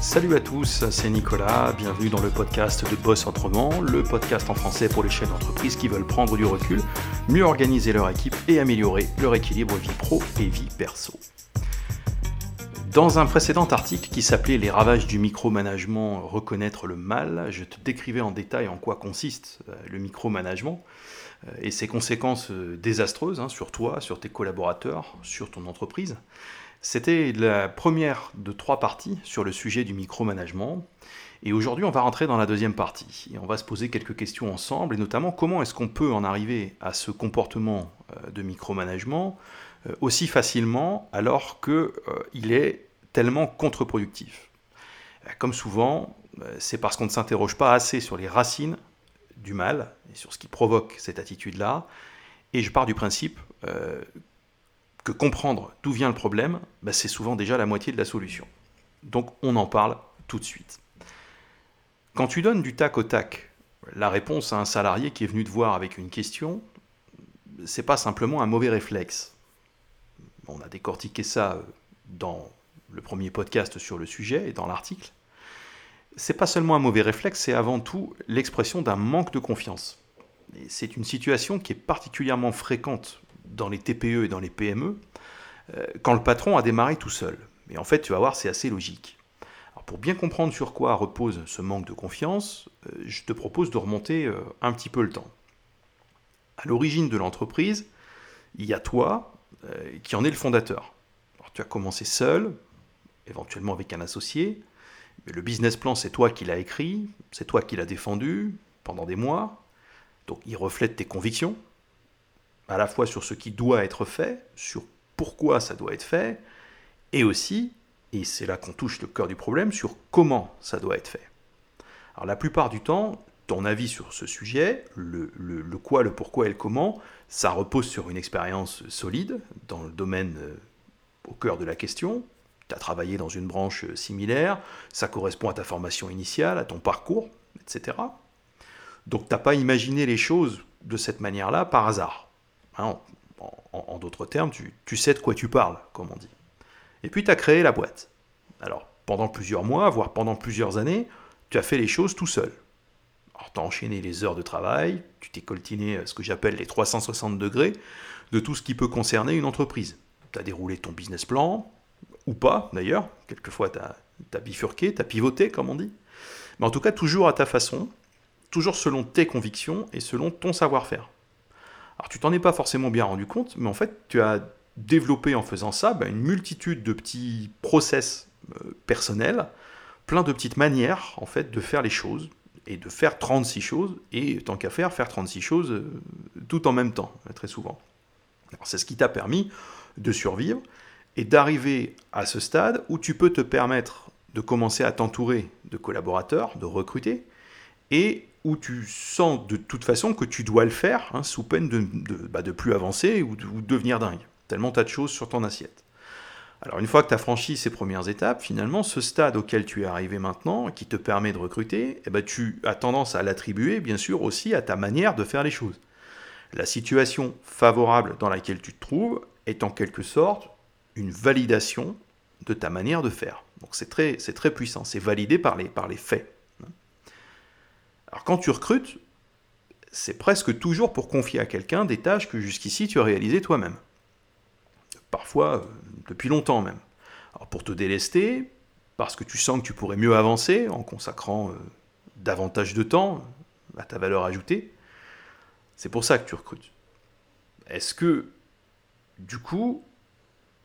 Salut à tous, c'est Nicolas, bienvenue dans le podcast de Boss Autrement, le podcast en français pour les chefs d'entreprise qui veulent prendre du recul, mieux organiser leur équipe et améliorer leur équilibre vie pro et vie perso. Dans un précédent article qui s'appelait Les ravages du micromanagement, reconnaître le mal, je te décrivais en détail en quoi consiste euh, le micromanagement euh, et ses conséquences euh, désastreuses hein, sur toi, sur tes collaborateurs, sur ton entreprise. C'était la première de trois parties sur le sujet du micromanagement. Et aujourd'hui, on va rentrer dans la deuxième partie. Et on va se poser quelques questions ensemble, et notamment comment est-ce qu'on peut en arriver à ce comportement euh, de micromanagement euh, aussi facilement alors qu'il euh, est tellement contre-productif? Comme souvent, c'est parce qu'on ne s'interroge pas assez sur les racines du mal et sur ce qui provoque cette attitude-là. Et je pars du principe que comprendre d'où vient le problème, bah, c'est souvent déjà la moitié de la solution. Donc on en parle tout de suite. Quand tu donnes du tac au tac la réponse à un salarié qui est venu te voir avec une question, c'est pas simplement un mauvais réflexe. On a décortiqué ça dans le premier podcast sur le sujet et dans l'article. C'est pas seulement un mauvais réflexe, c'est avant tout l'expression d'un manque de confiance. C'est une situation qui est particulièrement fréquente dans les TPE et dans les PME, euh, quand le patron a démarré tout seul. Et en fait, tu vas voir, c'est assez logique. Pour bien comprendre sur quoi repose ce manque de confiance, euh, je te propose de remonter euh, un petit peu le temps. À l'origine de l'entreprise, il y a toi qui en est le fondateur. Tu as commencé seul, éventuellement avec un associé, mais le business plan, c'est toi qui l'as écrit, c'est toi qui l'as défendu pendant des mois, donc il reflète tes convictions, à la fois sur ce qui doit être fait, sur pourquoi ça doit être fait, et aussi, et c'est là qu'on touche le cœur du problème, sur comment ça doit être fait. Alors la plupart du temps, ton avis sur ce sujet, le, quoi, le pourquoi et le comment, ça repose sur une expérience solide dans le domaine euh, au cœur de la question. Tu as travaillé dans une branche euh, similaire, ça correspond à ta formation initiale, à ton parcours, etc. Donc tu n'as pas imaginé les choses de cette manière-là par hasard. Hein, en, d'autres termes, tu, sais de quoi tu parles, comme on dit. Et puis tu as créé la boîte. Alors, pendant plusieurs mois, voire pendant plusieurs années, tu as fait les choses tout seul. Alors, tu as enchaîné les heures de travail, tu t'es coltiné ce que j'appelle les 360 degrés de tout ce qui peut concerner une entreprise. Tu as déroulé ton business plan, ou pas d'ailleurs, quelquefois tu as, bifurqué, tu as pivoté, comme on dit. Mais en tout cas, toujours à ta façon, toujours selon tes convictions et selon ton savoir-faire. Alors tu t'en es pas forcément bien rendu compte, mais en fait tu as développé en faisant ça bah, une multitude de petits process euh, personnels, plein de petites manières en fait de faire les choses et de faire 36 choses et tant qu'à faire faire 36 choses euh, tout en même temps très souvent. C'est ce qui t'a permis de survivre et d'arriver à ce stade où tu peux te permettre de commencer à t'entourer de collaborateurs, de recruter et où tu sens de toute façon que tu dois le faire, hein, sous peine de, de, bah, plus avancer ou de, devenir dingue. Tellement tu de choses sur ton assiette. Alors une fois que tu as franchi ces premières étapes, finalement, ce stade auquel tu es arrivé maintenant, qui te permet de recruter, eh ben, tu as tendance à l'attribuer, bien sûr, aussi à ta manière de faire les choses. La situation favorable dans laquelle tu te trouves est en quelque sorte une validation de ta manière de faire. Donc c'est très, très puissant, c'est validé par les faits. Alors quand tu recrutes, c'est presque toujours pour confier à quelqu'un des tâches que jusqu'ici tu as réalisées toi-même. Parfois, euh, depuis longtemps même. Alors pour te délester, parce que tu sens que tu pourrais mieux avancer en consacrant euh, davantage de temps à ta valeur ajoutée, c'est pour ça que tu recrutes. Est-ce que, du coup,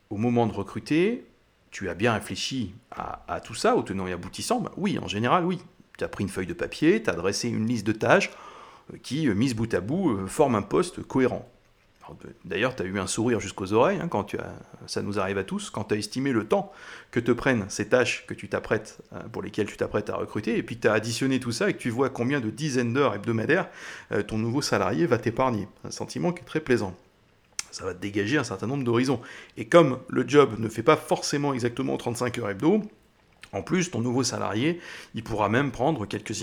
au moment de recruter, tu as bien réfléchi à, tout ça, au tenant et aboutissant? Ben Oui, en général, oui tu as pris une feuille de papier, tu as dressé une liste de tâches euh, qui, euh, mises bout à bout, euh, forment un poste cohérent. D'ailleurs, tu as eu un sourire jusqu'aux oreilles, hein, quand tu as, ça nous arrive à tous, quand tu as estimé le temps que te prennent ces tâches que tu t'apprêtes, pour lesquelles tu t'apprêtes à recruter, et puis tu as additionné tout ça et que tu vois combien de dizaines d'heures hebdomadaires ton nouveau salarié va t'épargner. Un sentiment qui est très plaisant. Ça va te dégager un certain nombre d'horizons. Et comme le job ne fait pas forcément exactement 35 heures hebdo, En plus, ton nouveau salarié, il pourra même prendre quelques,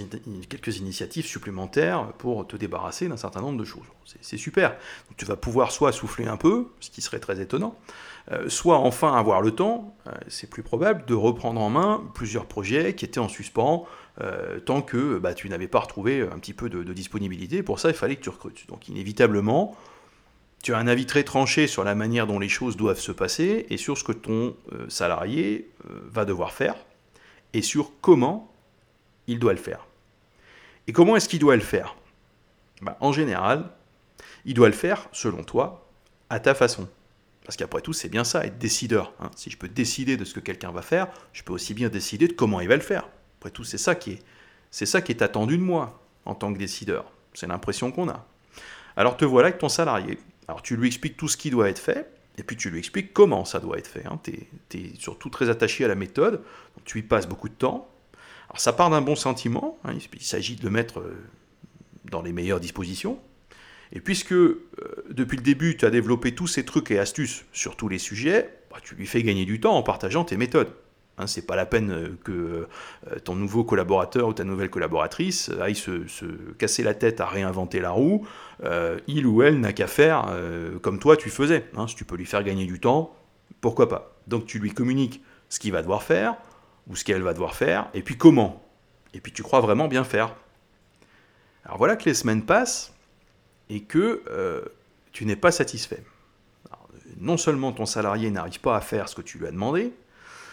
initiatives supplémentaires pour te débarrasser d'un certain nombre de choses. C'est super. tu vas pouvoir soit souffler un peu, ce qui serait très étonnant, euh, soit enfin avoir le temps, euh, c'est plus probable, de reprendre en main plusieurs projets qui étaient en suspens, euh, tant que bah, tu n'avais pas retrouvé un petit peu de, disponibilité. Pour ça, il fallait que tu recrutes. Donc inévitablement, tu as un avis très tranché sur la manière dont les choses doivent se passer et sur ce que ton salarié va devoir faire et sur comment il doit le faire. Et comment est-ce qu'il doit le faire? Bah, En général, il doit le faire, selon toi, à ta façon. Parce qu'après tout, c'est bien ça, être décideur. Hein. Si je peux décider de ce que quelqu'un va faire, je peux aussi bien décider de comment il va le faire. Après tout, c'est ça c'est ça qui est attendu de moi en tant que décideur. C'est l'impression qu'on a. Alors te voilà avec ton salarié. Alors tu lui expliques tout ce qui doit être fait, et puis tu lui expliques comment ça doit être fait. Hein. Tu es, surtout très attaché à la méthode, donc tu y passes beaucoup de temps. Alors ça part d'un bon sentiment, hein. il s'agit de le mettre euh, dans les meilleures dispositions. Et puisque euh, depuis le début tu as développé tous ces trucs et astuces sur tous les sujets, bah, tu lui fais gagner du temps en partageant tes méthodes. Hein, c'est pas la peine euh, que euh, ton nouveau collaborateur ou ta nouvelle collaboratrice aille se, casser la tête à réinventer la roue. Euh, il ou elle n'a qu'à faire comme toi tu faisais. Hein, si tu peux lui faire gagner du temps, pourquoi pas. Donc tu lui communiques ce qu'il va devoir faire ou ce qu'elle va devoir faire, et puis comment. Et puis tu crois vraiment bien faire. Alors voilà que les semaines passent et que tu n'es pas satisfait. non seulement ton salarié n'arrive pas à faire ce que tu lui as demandé,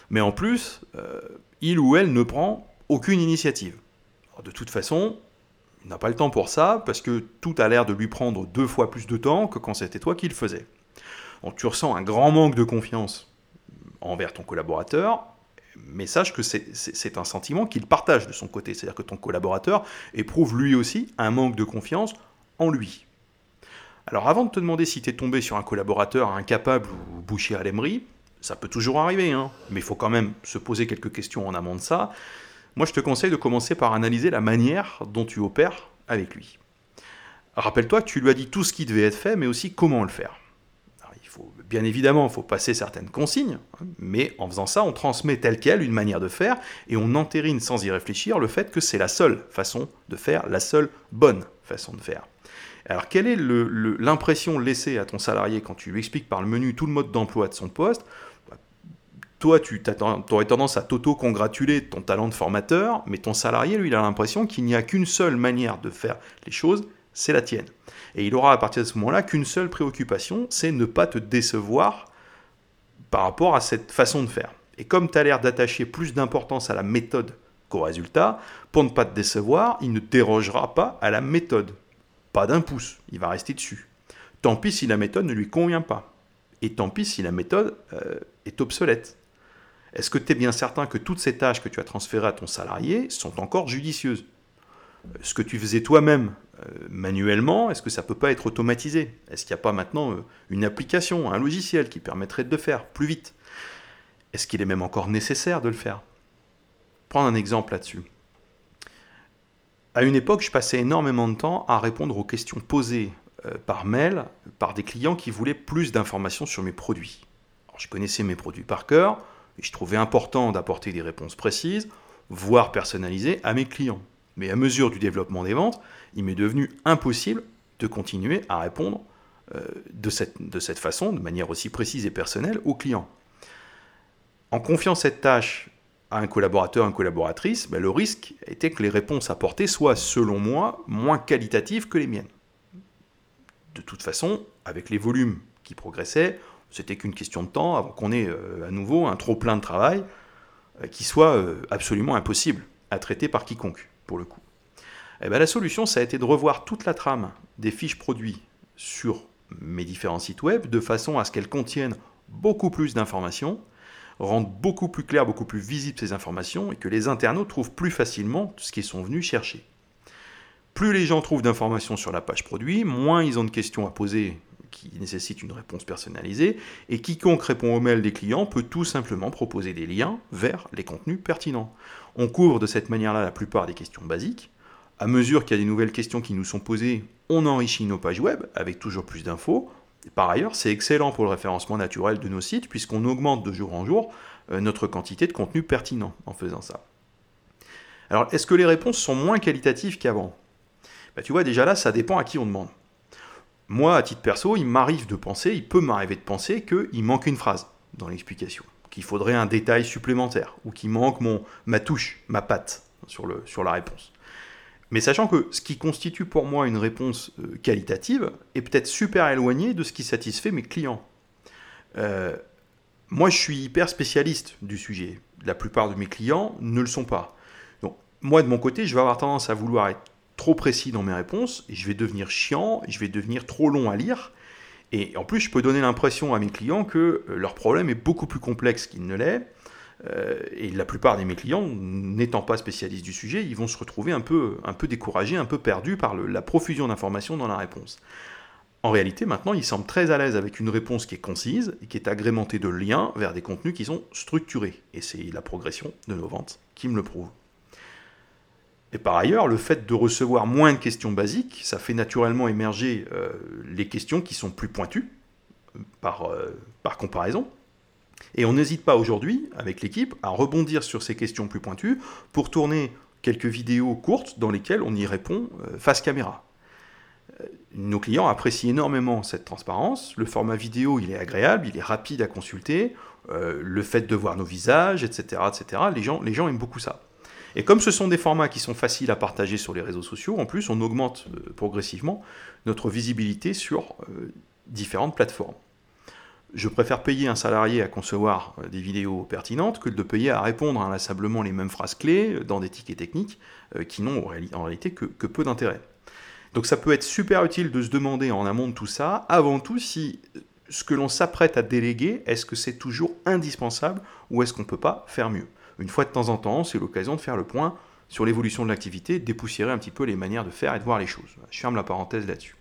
mais en plus, euh, il ou elle ne prend aucune initiative. de toute façon, il n'a pas le temps pour ça, parce que tout a l'air de lui prendre deux fois plus de temps que quand c'était toi qui le faisais. Donc tu ressens un grand manque de confiance envers ton collaborateur, mais sache que c'est un sentiment qu'il partage de son côté, c'est-à-dire que ton collaborateur éprouve lui aussi un manque de confiance en lui. Alors avant de te demander si tu es tombé sur un collaborateur incapable ou bouché à l'aimerie, ça peut toujours arriver, hein. mais il faut quand même se poser quelques questions en amont de ça. Moi, je te conseille de commencer par analyser la manière dont tu opères avec lui. Rappelle-toi tu lui as dit tout ce qui devait être fait, mais aussi comment le faire. bien évidemment, il faut passer certaines consignes, hein, mais en faisant ça, on transmet tel quel une manière de faire, et on entérine sans y réfléchir le fait que c'est la seule façon de faire, la seule bonne façon de faire. Alors, quelle est l'impression laissée à ton salarié quand tu lui expliques par le menu tout le mode d'emploi de son poste toi, tu aurais tendance à t'auto-congratuler ton talent de formateur, mais ton salarié, lui, il a l'impression qu'il n'y a qu'une seule manière de faire les choses, c'est la tienne. Et il aura à partir de ce moment-là qu'une seule préoccupation, c'est ne pas te décevoir par rapport à cette façon de faire. Et comme tu as l'air d'attacher plus d'importance à la méthode qu'au résultat, pour ne pas te décevoir, il ne dérogera pas à la méthode. Pas d'un pouce, il va rester dessus. Tant pis si la méthode ne lui convient pas. Et tant pis si la méthode euh, est obsolète. Est-ce que tu es bien certain que toutes ces tâches que tu as transférées à ton salarié sont encore judicieuses? Ce que tu faisais toi-même euh, manuellement, est-ce que ça ne peut pas être automatisé? Est-ce qu'il n'y a pas maintenant euh, une application, un logiciel qui permettrait de le faire plus vite? Est-ce qu'il est même encore nécessaire de le faire? Prends un exemple là-dessus. À une époque, je passais énormément de temps à répondre aux questions posées euh, par mail par des clients qui voulaient plus d'informations sur mes produits. je connaissais mes produits par cœur, je trouvais important d'apporter des réponses précises, voire personnalisées, à mes clients. Mais à mesure du développement des ventes, il m'est devenu impossible de continuer à répondre euh, de, cette, façon, de manière aussi précise et personnelle, aux clients. En confiant cette tâche à un collaborateur, une collaboratrice, ben, le risque était que les réponses apportées soient, selon moi, moins qualitatives que les miennes. De toute façon, avec les volumes qui progressaient, c'était qu'une question de temps avant qu'on ait euh, à nouveau un trop plein de travail euh, qui soit euh, absolument impossible à traiter par quiconque, pour le coup. Eh bien, la solution, ça a été de revoir toute la trame des fiches produits sur mes différents sites web de façon à ce qu'elles contiennent beaucoup plus d'informations, rendent beaucoup plus clair, beaucoup plus visibles ces informations et que les internautes trouvent plus facilement ce qu'ils sont venus chercher. Plus les gens trouvent d'informations sur la page produit, moins ils ont de questions à poser qui nécessite une réponse personnalisée, et quiconque répond aux mails des clients peut tout simplement proposer des liens vers les contenus pertinents. On couvre de cette manière-là la plupart des questions basiques. À mesure qu'il y a des nouvelles questions qui nous sont posées, on enrichit nos pages web avec toujours plus d'infos. Par ailleurs, c'est excellent pour le référencement naturel de nos sites puisqu'on augmente de jour en jour euh, notre quantité de contenu pertinent en faisant ça. Alors, est-ce que les réponses sont moins qualitatives qu'avant? Bah, Tu vois, déjà là, ça dépend à qui on demande. Moi, à titre perso, il m'arrive de penser, il peut m'arriver de penser qu'il manque une phrase dans l'explication, qu'il faudrait un détail supplémentaire, ou qu'il manque mon, ma touche, ma patte sur, la réponse. Mais sachant que ce qui constitue pour moi une réponse euh, qualitative est peut-être super éloigné de ce qui satisfait mes clients. Euh, moi, je suis hyper spécialiste du sujet. La plupart de mes clients ne le sont pas. Donc, moi, de mon côté, je vais avoir tendance à vouloir être trop précis dans mes réponses, je vais devenir chiant, je vais devenir trop long à lire. Et en plus, je peux donner l'impression à mes clients que euh, leur problème est beaucoup plus complexe qu'il ne l'est. Euh, et la plupart de mes clients, n'étant pas spécialistes du sujet, ils vont se retrouver un peu, un peu découragés, un peu perdus par la profusion d'informations dans la réponse. En réalité, maintenant, ils semblent très à l'aise avec une réponse qui est concise et qui est agrémentée de liens vers des contenus qui sont structurés. Et c'est la progression de nos ventes qui me le prouve. Et par ailleurs, le fait de recevoir moins de questions basiques, ça fait naturellement émerger euh, les questions qui sont plus pointues, euh, par, euh, par comparaison. Et on n'hésite pas aujourd'hui, avec l'équipe, à rebondir sur ces questions plus pointues pour tourner quelques vidéos courtes dans lesquelles on y répond face caméra. Nos clients apprécient énormément cette transparence. Le format vidéo, il est agréable, il est rapide à consulter. le fait de voir nos visages, etc., etc. Les gens, les gens aiment beaucoup ça. Et comme ce sont des formats qui sont faciles à partager sur les réseaux sociaux, en plus, on augmente euh, progressivement notre visibilité sur euh, différentes plateformes. Je préfère payer un salarié à concevoir euh, des vidéos pertinentes que de payer à répondre inlassablement les mêmes phrases clés dans des tickets techniques qui n'ont en réalité que, que peu d'intérêt. Donc ça peut être super utile de se demander en amont de tout ça, avant tout si ce que l'on s'apprête à déléguer, est-ce que c'est toujours indispensable ou est-ce qu'on ne peut pas faire mieux? Une fois de temps en temps, c'est l'occasion de faire le point sur l'évolution de l'activité, dépoussiérer un petit peu les manières de faire et de voir les choses. Je ferme la parenthèse là-dessus.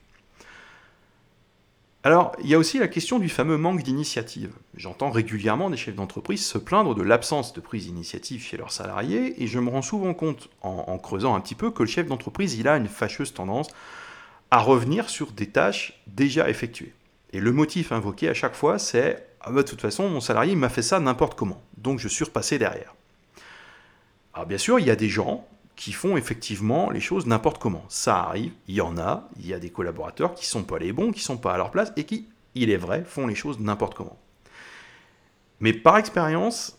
Alors, il y a aussi la question du fameux manque d'initiative. J'entends régulièrement des chefs d'entreprise se plaindre de l'absence de prise d'initiative chez leurs salariés, et je me rends souvent compte, en, creusant un petit peu, que le chef d'entreprise, il a une fâcheuse tendance à revenir sur des tâches déjà effectuées. Et le motif invoqué à chaque fois, c'est ah bah, de toute façon, mon salarié m'a fait ça n'importe comment, donc je suis repassé derrière. Alors bien sûr, il y a des gens qui font effectivement les choses n'importe comment. Ça arrive, il y en a, il y a des collaborateurs qui sont pas les bons, qui sont pas à leur place et qui, il est vrai, font les choses n'importe comment. Mais par expérience,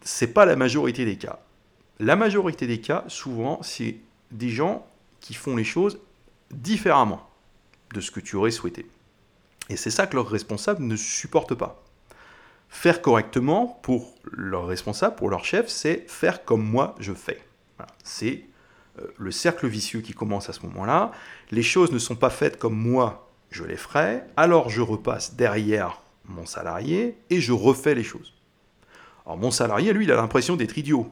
c'est pas la majorité des cas. La majorité des cas, souvent, c'est des gens qui font les choses différemment de ce que tu aurais souhaité. Et c'est ça que leurs responsables ne supportent pas. Faire correctement pour leur responsable, pour leur chef, c'est faire comme moi je fais. C'est euh, le cercle vicieux qui commence à ce moment-là. Les choses ne sont pas faites comme moi je les ferai, alors je repasse derrière mon salarié et je refais les choses. Alors mon salarié, lui, il a l'impression d'être idiot.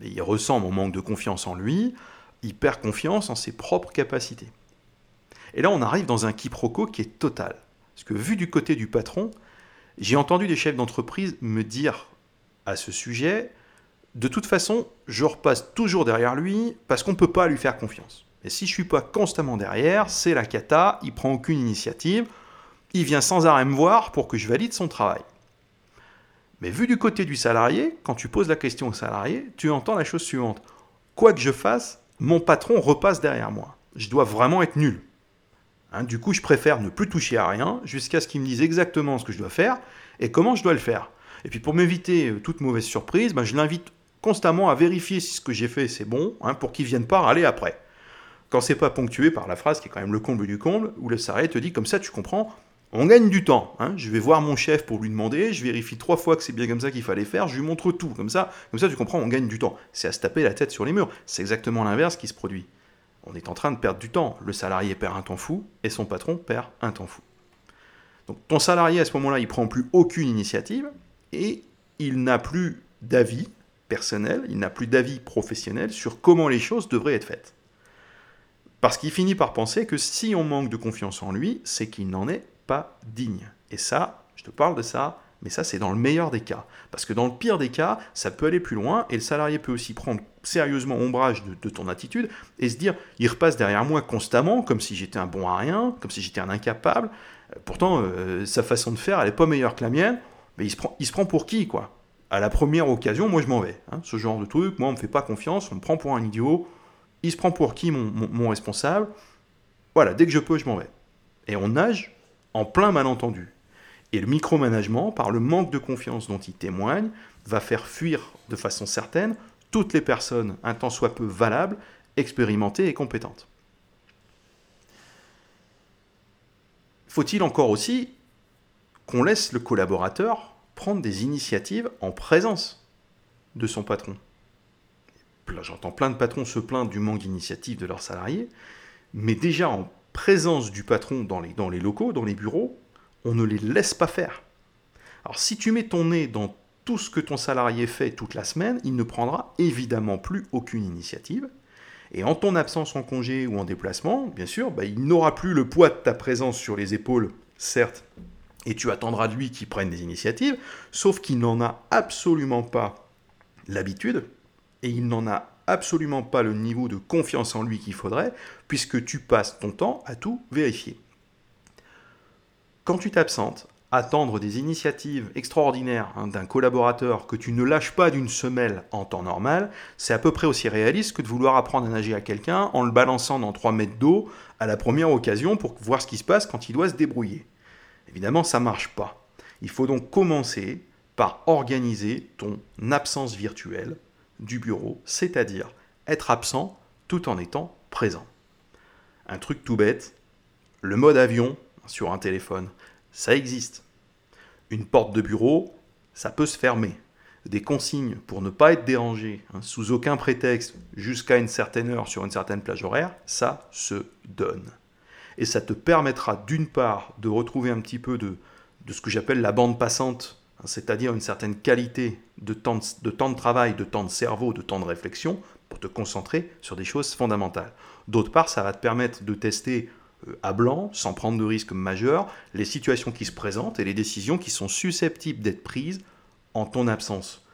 il ressent mon manque de confiance en lui, il perd confiance en ses propres capacités. Et là, on arrive dans un quiproquo qui est total. Parce que vu du côté du patron, j'ai entendu des chefs d'entreprise me dire à ce sujet, de toute façon, je repasse toujours derrière lui parce qu'on ne peut pas lui faire confiance. Et si je ne suis pas constamment derrière, c'est la cata, il prend aucune initiative, il vient sans arrêt me voir pour que je valide son travail. Mais vu du côté du salarié, quand tu poses la question au salarié, tu entends la chose suivante. Quoi que je fasse, mon patron repasse derrière moi. Je dois vraiment être nul. Hein, du coup, je préfère ne plus toucher à rien jusqu'à ce qu'il me dise exactement ce que je dois faire et comment je dois le faire. Et puis pour m'éviter euh, toute mauvaise surprise, ben, je l'invite constamment à vérifier si ce que j'ai fait c'est bon, hein, pour qu'il vienne pas râler après. Quand c'est pas ponctué par la phrase qui est quand même le comble du comble, où le salarié te dit comme ça, tu comprends, on gagne du temps. Hein. Je vais voir mon chef pour lui demander, je vérifie trois fois que c'est bien comme ça qu'il fallait faire, je lui montre tout, comme ça, comme ça tu comprends, on gagne du temps. C'est à se taper la tête sur les murs. C'est exactement l'inverse qui se produit on est en train de perdre du temps. Le salarié perd un temps fou et son patron perd un temps fou. Donc ton salarié à ce moment-là, il prend plus aucune initiative et il n'a plus d'avis personnel, il n'a plus d'avis professionnel sur comment les choses devraient être faites. Parce qu'il finit par penser que si on manque de confiance en lui, c'est qu'il n'en est pas digne. Et ça, je te parle de ça mais ça, c'est dans le meilleur des cas. Parce que dans le pire des cas, ça peut aller plus loin et le salarié peut aussi prendre sérieusement ombrage de, ton attitude et se dire, il repasse derrière moi constamment, comme si j'étais un bon à rien, comme si j'étais un incapable. Euh, pourtant, euh, sa façon de faire, elle n'est pas meilleure que la mienne, mais il se prend, pour qui, quoi? À la première occasion, moi je m'en vais. Hein. ce genre de truc, moi on me fait pas confiance, on me prend pour un idiot, il se prend pour qui mon, responsable? Voilà, dès que je peux, je m'en vais. Et on nage en plein malentendu. Et le micromanagement, par le manque de confiance dont il témoigne, va faire fuir de façon certaine toutes les personnes un tant soit peu valables, expérimentées et compétentes. Faut-il encore aussi qu'on laisse le collaborateur prendre des initiatives en présence de son patron? J'entends plein de patrons se plaindre du manque d'initiative de leurs salariés, mais déjà en présence du patron dans les, dans les locaux, dans les bureaux, on ne les laisse pas faire. Alors si tu mets ton nez dans tout ce que ton salarié fait toute la semaine, il ne prendra évidemment plus aucune initiative. Et en ton absence en congé ou en déplacement, bien sûr, bah, il n'aura plus le poids de ta présence sur les épaules, certes, et tu attendras de lui qu'il prenne des initiatives, sauf qu'il n'en a absolument pas l'habitude, et il n'en a absolument pas le niveau de confiance en lui qu'il faudrait, puisque tu passes ton temps à tout vérifier. Quand tu t'absentes, attendre des initiatives extraordinaires hein, d'un collaborateur que tu ne lâches pas d'une semelle en temps normal, c'est à peu près aussi réaliste que de vouloir apprendre à nager à quelqu'un en le balançant dans 3 mètres d'eau à la première occasion pour voir ce qui se passe quand il doit se débrouiller. Évidemment, ça ne marche pas. Il faut donc commencer par organiser ton absence virtuelle du bureau, c'est-à-dire être absent tout en étant présent. Un truc tout bête, le mode avion sur un téléphone, ça existe. Une porte de bureau, ça peut se fermer. Des consignes pour ne pas être dérangé hein, sous aucun prétexte jusqu'à une certaine heure sur une certaine plage horaire, ça se donne. Et ça te permettra d'une part de retrouver un petit peu de, ce que j'appelle la bande passante c'est-à-dire une certaine qualité de temps de, temps de travail, de temps de cerveau, de temps de réflexion, pour te concentrer sur des choses fondamentales. D'autre part, ça va te permettre de tester à blanc, sans prendre de risques majeurs, les situations qui se présentent et les décisions qui sont susceptibles d'être prises en ton absence.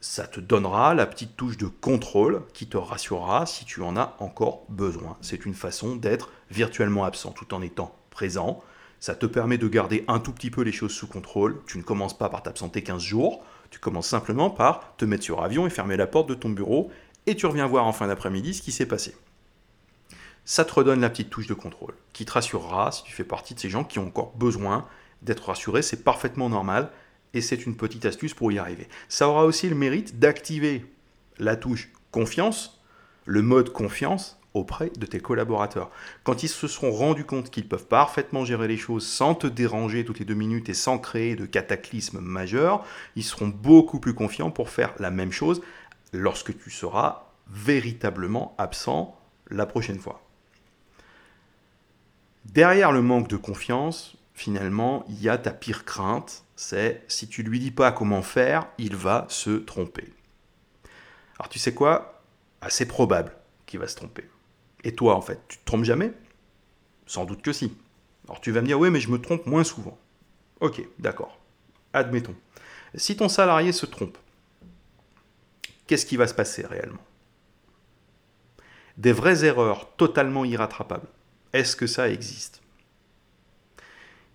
Ça te donnera la petite touche de contrôle qui te rassurera si tu en as encore besoin. C'est une façon d'être virtuellement absent tout en étant présent ça te permet de garder un tout petit peu les choses sous contrôle. Tu ne commences pas par t'absenter 15 jours, tu commences simplement par te mettre sur avion et fermer la porte de ton bureau, et tu reviens voir en fin d'après-midi ce qui s'est passé. Ça te redonne la petite touche de contrôle, qui te rassurera si tu fais partie de ces gens qui ont encore besoin d'être rassurés, c'est parfaitement normal, et c'est une petite astuce pour y arriver. Ça aura aussi le mérite d'activer la touche confiance, le mode confiance, auprès de tes collaborateurs. Quand ils se seront rendus compte qu'ils peuvent parfaitement gérer les choses sans te déranger toutes les deux minutes et sans créer de cataclysmes majeurs, ils seront beaucoup plus confiants pour faire la même chose lorsque tu seras véritablement absent la prochaine fois. Derrière le manque de confiance, finalement, il y a ta pire crainte, c'est si tu lui dis pas comment faire, il va se tromper. Alors tu sais quoi? Assez probable qu'il va se tromper. Et toi, en fait, tu te trompes jamais? Sans doute que si. Alors tu vas me dire, oui, mais je me trompe moins souvent. Ok, d'accord. Admettons. Si ton salarié se trompe, qu'est-ce qui va se passer réellement? Des vraies erreurs totalement irrattrapables. Est-ce que ça existe?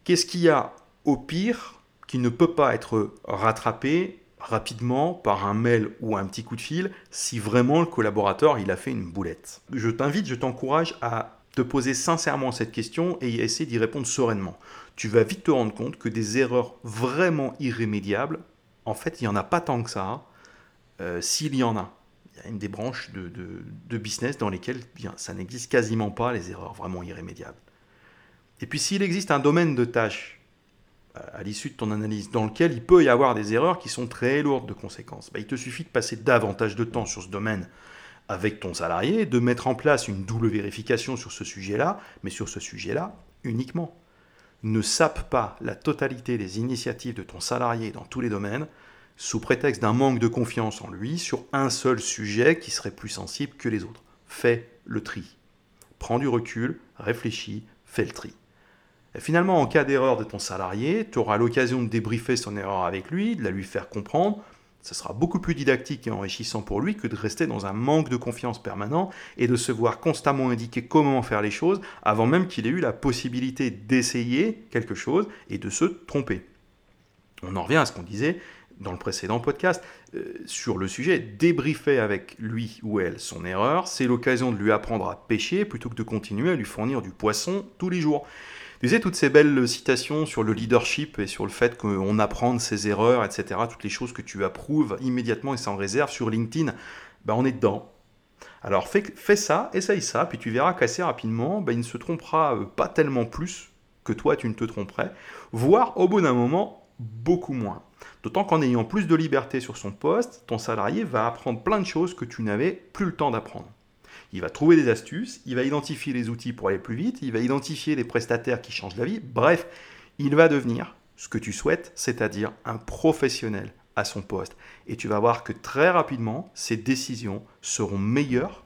Qu'est-ce qu'il y a au pire qui ne peut pas être rattrapé rapidement par un mail ou un petit coup de fil si vraiment le collaborateur il a fait une boulette? Je t'invite, je t'encourage à te poser sincèrement cette question et essayer d'y répondre sereinement. Tu vas vite te rendre compte que des erreurs vraiment irrémédiables, en fait, il n'y en a pas tant que ça. Euh, s'il y en a, des branches de, business dans lesquelles ça n'existe quasiment pas, les erreurs vraiment irrémédiables. Et puis s'il existe un domaine de tâche à l'issue de ton analyse, dans lequel il peut y avoir des erreurs qui sont très lourdes de conséquences. Bah, il te suffit de passer davantage de temps sur ce domaine avec ton salarié, de mettre en place une double vérification sur ce sujet-là, mais sur ce sujet-là uniquement. Ne sape pas la totalité des initiatives de ton salarié dans tous les domaines sous prétexte d'un manque de confiance en lui sur un seul sujet qui serait plus sensible que les autres. Fais le tri. Prends du recul, réfléchis, fais le tri finalement, en cas d'erreur de ton salarié, tu auras l'occasion de débriefer son erreur avec lui, de la lui faire comprendre. Ce sera beaucoup plus didactique et enrichissant pour lui que de rester dans un manque de confiance permanent et de se voir constamment indiquer comment faire les choses avant même qu'il ait eu la possibilité d'essayer quelque chose et de se tromper. On en revient à ce qu'on disait, dans le précédent podcast euh, sur le sujet, débriefer avec lui ou elle son erreur, c'est l'occasion de lui apprendre à pêcher plutôt que de continuer à lui fournir du poisson tous les jours. Tu sais, toutes ces belles citations sur le leadership et sur le fait qu'on apprend de ses erreurs, etc., toutes les choses que tu approuves immédiatement et sans réserve sur LinkedIn, ben on est dedans. Alors fais, ça, essaye ça, puis tu verras qu'assez rapidement, ben, il ne se trompera euh, pas tellement plus que toi tu ne te tromperais, voire au bout d'un moment, beaucoup moins. D'autant qu'en ayant plus de liberté sur son poste, ton salarié va apprendre plein de choses que tu n'avais plus le temps d'apprendre. Il va trouver des astuces, il va identifier les outils pour aller plus vite, il va identifier les prestataires qui changent la vie. Bref, il va devenir ce que tu souhaites, c'est-à-dire un professionnel à son poste. Et tu vas voir que très rapidement, ses décisions seront meilleures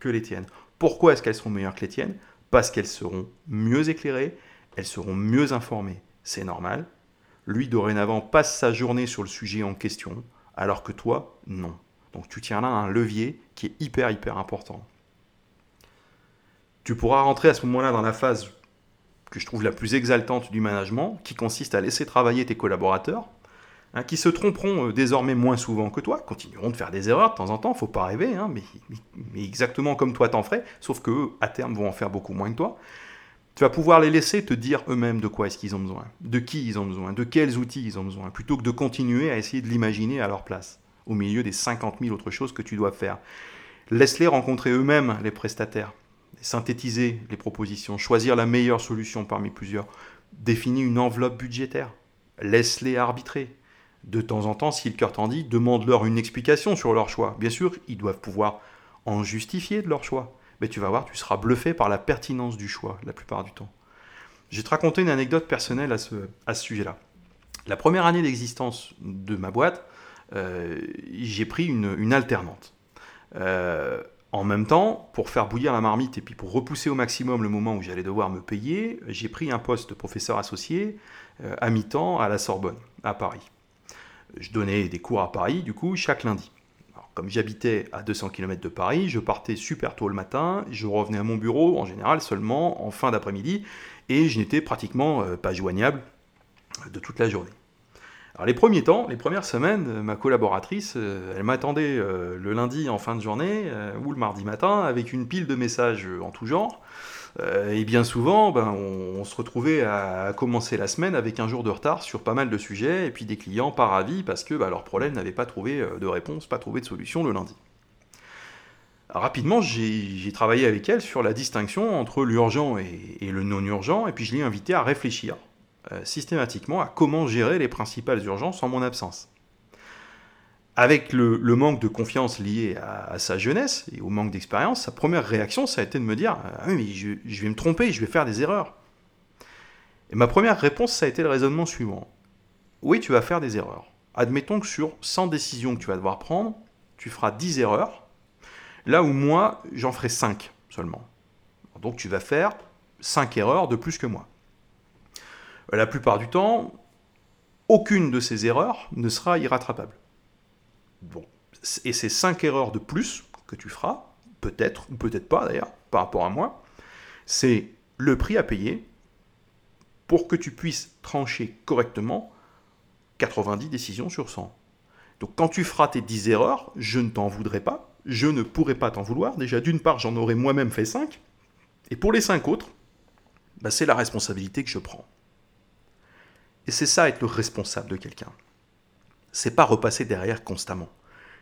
que les tiennes. Pourquoi est-ce qu'elles seront meilleures que les tiennes? Parce qu'elles seront mieux éclairées, elles seront mieux informées. C'est normal. Lui, dorénavant, passe sa journée sur le sujet en question, alors que toi, non. Donc tu tiens là un levier qui est hyper, hyper important. Tu pourras rentrer à ce moment-là dans la phase que je trouve la plus exaltante du management, qui consiste à laisser travailler tes collaborateurs, hein, qui se tromperont euh, désormais moins souvent que toi, continueront de faire des erreurs de temps en temps, faut pas rêver, hein, mais, mais, exactement comme toi t'en ferais, sauf qu'eux, à terme, vont en faire beaucoup moins que toi. Tu vas pouvoir les laisser te dire eux-mêmes de quoi est-ce qu'ils ont besoin, de qui ils ont besoin, de quels outils ils ont besoin, plutôt que de continuer à essayer de l'imaginer à leur place, au milieu des 50 000 autres choses que tu dois faire. Laisse-les rencontrer eux-mêmes les prestataires synthétiser les propositions, choisir la meilleure solution parmi plusieurs, définis une enveloppe budgétaire, laisse-les arbitrer. De temps en temps, si le cœur t'en dit, demande-leur une explication sur leur choix. Bien sûr, ils doivent pouvoir en justifier de leur choix. Tu vas voir, tu seras bluffé par la pertinence du choix la plupart du temps. Je vais te raconter une anecdote personnelle à ce, sujet-là. La première année d'existence de ma boîte, euh, j'ai pris une, une alternante. Euh, en même temps, pour faire bouillir la marmite et puis pour repousser au maximum le moment où j'allais devoir me payer, j'ai pris un poste de professeur associé euh, à mi-temps à la Sorbonne, à Paris. Je donnais des cours à Paris, du coup, chaque lundi. Comme j'habitais à 200 km de Paris, je partais super tôt le matin, je revenais à mon bureau en général seulement en fin d'après-midi, et je n'étais pratiquement euh, pas joignable de toute la journée. Alors les premiers temps, les premières semaines, euh, ma collaboratrice, euh, elle m'attendait euh, le lundi en fin de journée ou le mardi matin avec une pile de messages en tout genre. Et bien souvent, ben, on, se retrouvait à, commencer la semaine avec un jour de retard sur pas mal de sujets et puis des clients pas ravis parce que ben, leurs problèmes n'avaient pas trouvé de réponse, pas trouvé de solution le lundi. rapidement, j'ai travaillé avec elle sur la distinction entre l'urgent et, le non urgent et puis je l'ai invité à réfléchir euh, systématiquement à comment gérer les principales urgences en mon absence. Avec le, manque de confiance lié à, sa jeunesse et au manque d'expérience, sa première réaction, ça a été de me dire ah oui, mais je, vais me tromper, je vais faire des erreurs. Et ma première réponse, ça a été le raisonnement suivant. Oui, tu vas faire des erreurs. Admettons que sur 100 décisions que tu vas devoir prendre, tu feras 10 erreurs, là où moi, j'en ferai 5 seulement. Donc tu vas faire 5 erreurs de plus que moi. La plupart du temps, aucune de ces erreurs ne sera irrattrapable. Et ces cinq erreurs de plus que tu feras, peut-être ou peut-être pas d'ailleurs, par rapport à moi, c'est le prix à payer pour que tu puisses trancher correctement 90 décisions sur 100. Donc quand tu feras tes 10 erreurs, je ne t'en voudrais pas, je ne pourrai pas t'en vouloir. Déjà, d'une part, j'en aurais moi-même fait 5, et pour les 5 autres, bah, c'est la responsabilité que je prends. Et c'est ça être le responsable de quelqu'un. C'est pas repasser derrière constamment.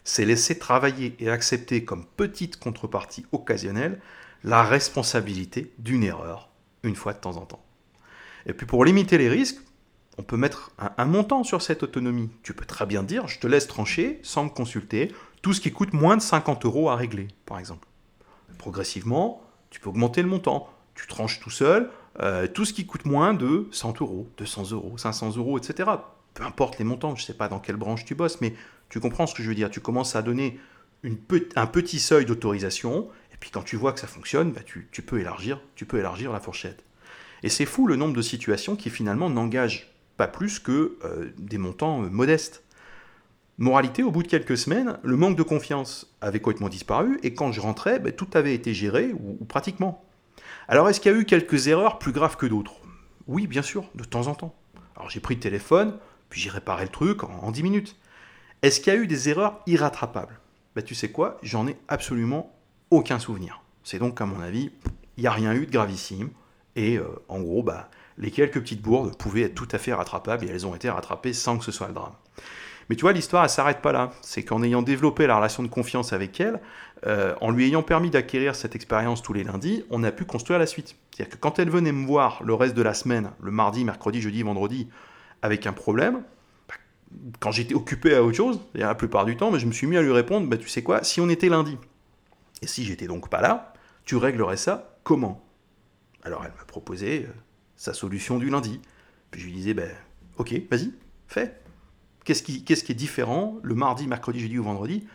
C'est laisser travailler et accepter comme petite contrepartie occasionnelle la responsabilité d'une erreur une fois de temps en temps. Et puis pour limiter les risques, on peut mettre un, montant sur cette autonomie. Tu peux très bien dire, je te laisse trancher sans me consulter tout ce qui coûte moins de 50 euros à régler, par exemple. Progressivement, tu peux augmenter le montant. Tu tranches tout seul, euh, tout ce qui coûte moins de 100 euros, 200 euros, 500 euros, etc. Peu importe les montants, je ne sais pas dans quelle branche tu bosses, mais tu comprends ce que je veux dire. Tu commences à donner un petit seuil d'autorisation, et puis quand tu vois que ça fonctionne, bah, tu, peux élargir, tu peux élargir la fourchette. Et c'est fou le nombre de situations qui finalement n'engagent pas plus que euh, des montants euh, modestes. Moralité, au bout de quelques semaines, le manque de confiance avait complètement disparu, et quand je rentrais, bah, tout avait été géré, ou pratiquement. Alors est-ce qu'il y a eu quelques erreurs plus graves que d'autres? Oui, bien sûr, de temps en temps. Alors j'ai pris le téléphone, puis j'ai réparé le truc en, 10 minutes. Est-ce qu'il y a eu des erreurs irrattrapables? Bah, Tu sais quoi? J'en ai absolument aucun souvenir. C'est donc, à mon avis, il n'y a rien eu de gravissime. Et euh, en gros, bah, les quelques petites bourdes pouvaient être tout à fait rattrapables et elles ont été rattrapées sans que ce soit le drame. Mais tu vois, l'histoire, elle s'arrête pas là. C'est qu'en ayant développé la relation de confiance avec elle, euh, en lui ayant permis d'acquérir cette expérience tous les lundis, on a pu construire la suite. C'est-à-dire que quand elle venait me voir le reste de la semaine, le mardi, mercredi, jeudi, vendredi, avec un problème, bah, quand j'étais occupé à autre chose, la plupart du temps, je me suis mis à lui répondre, bah, tu sais quoi, si on était lundi, et si j'étais donc pas là, tu réglerais ça comment? Alors elle m'a proposé euh, sa solution du lundi. Puis je lui disais, ben, ok, vas-y, fais. Qu'est-ce qui, est différent le mardi, mercredi, jeudi ou vendredi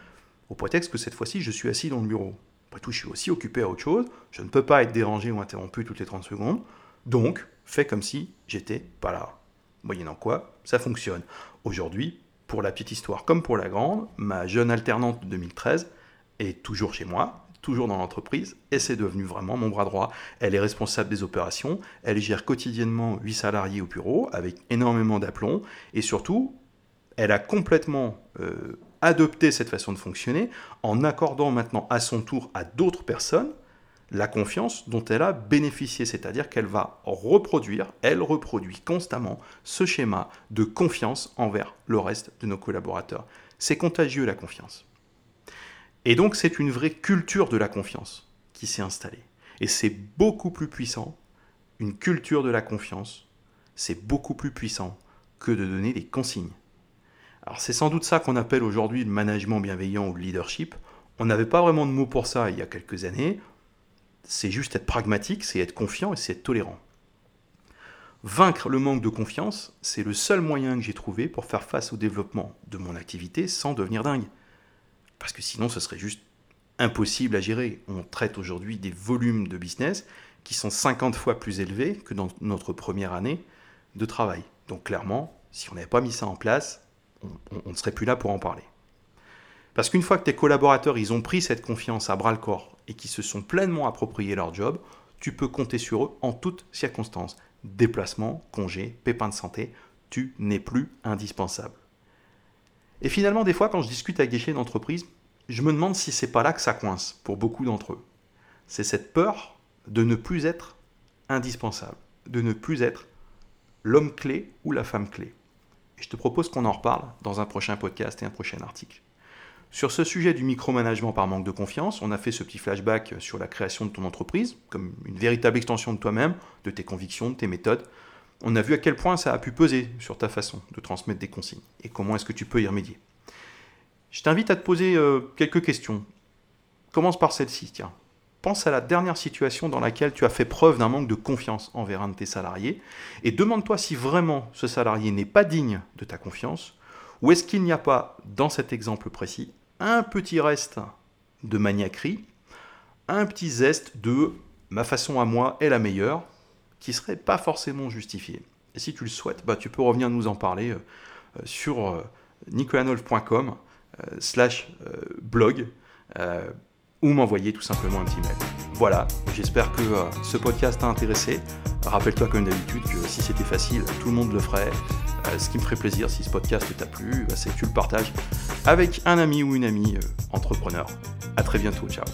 Au prétexte que cette fois-ci, je suis assis dans le bureau? Tout, je suis aussi occupé à autre chose. Je ne peux pas être dérangé ou interrompu toutes les 30 secondes. Donc, fais comme si j'étais pas là. Moyennant quoi, ça fonctionne. Aujourd'hui, pour la petite histoire comme pour la grande, ma jeune alternante de 2013 est toujours chez moi, toujours dans l'entreprise, et c'est devenu vraiment mon bras droit. Elle est responsable des opérations, elle gère quotidiennement 8 salariés au bureau, avec énormément d'aplomb, et surtout, elle a complètement euh, adopté cette façon de fonctionner en accordant maintenant à son tour à d'autres personnes la confiance dont elle a bénéficié, c'est-à-dire qu'elle va reproduire, elle reproduit constamment ce schéma de confiance envers le reste de nos collaborateurs. C'est contagieux la confiance. Et donc c'est une vraie culture de la confiance qui s'est installée. Et c'est beaucoup plus puissant, une culture de la confiance, c'est beaucoup plus puissant que de donner des consignes. Alors c'est sans doute ça qu'on appelle aujourd'hui le management bienveillant ou le leadership. On n'avait pas vraiment de mots pour ça il y a quelques années. C'est juste être pragmatique, c'est être confiant et c'est être tolérant. Vaincre le manque de confiance, c'est le seul moyen que j'ai trouvé pour faire face au développement de mon activité sans devenir dingue. Parce que sinon, ce serait juste impossible à gérer. On traite aujourd'hui des volumes de business qui sont 50 fois plus élevés que dans notre première année de travail. Donc clairement, si on n'avait pas mis ça en place, on, ne serait plus là pour en parler. Parce qu'une fois que tes collaborateurs, ils ont pris cette confiance à bras le corps et qu'ils se sont pleinement appropriés leur job, tu peux compter sur eux en toutes circonstances. Déplacement, congé, pépin de santé, tu n'es plus indispensable. Et finalement, des fois, quand je discute avec des chefs d'entreprise, je me demande si c'est pas là que ça coince pour beaucoup d'entre eux. C'est cette peur de ne plus être indispensable, de ne plus être l'homme clé ou la femme clé. Et je te propose qu'on en reparle dans un prochain podcast et un prochain article. Sur ce sujet du micromanagement par manque de confiance, on a fait ce petit flashback sur la création de ton entreprise, comme une véritable extension de toi-même, de tes convictions, de tes méthodes on a vu à quel point ça a pu peser sur ta façon de transmettre des consignes et comment est-ce que tu peux y remédier. Je t'invite à te poser euh, quelques questions. Commence par celle-ci, tiens. Pense à la dernière situation dans laquelle tu as fait preuve d'un manque de confiance envers un de tes salariés et demande-toi si vraiment ce salarié n'est pas digne de ta confiance ou est-ce qu'il n'y a pas, dans cet exemple précis, un petit reste de maniaquerie, un petit zeste de ma façon à moi est la meilleure, qui serait pas forcément justifié? Et si tu le souhaites, bah, tu peux revenir nous en parler euh, euh, sur euh, nicolanolf.com slash blog ou m'envoyer tout simplement un petit mail. Voilà, j'espère que ce podcast t'a intéressé. Rappelle-toi comme d'habitude que si c'était facile, tout le monde le ferait. ce qui me ferait plaisir si ce podcast t'a plu, bah, c'est que tu le partages avec un ami ou une amie entrepreneur. A très bientôt, ciao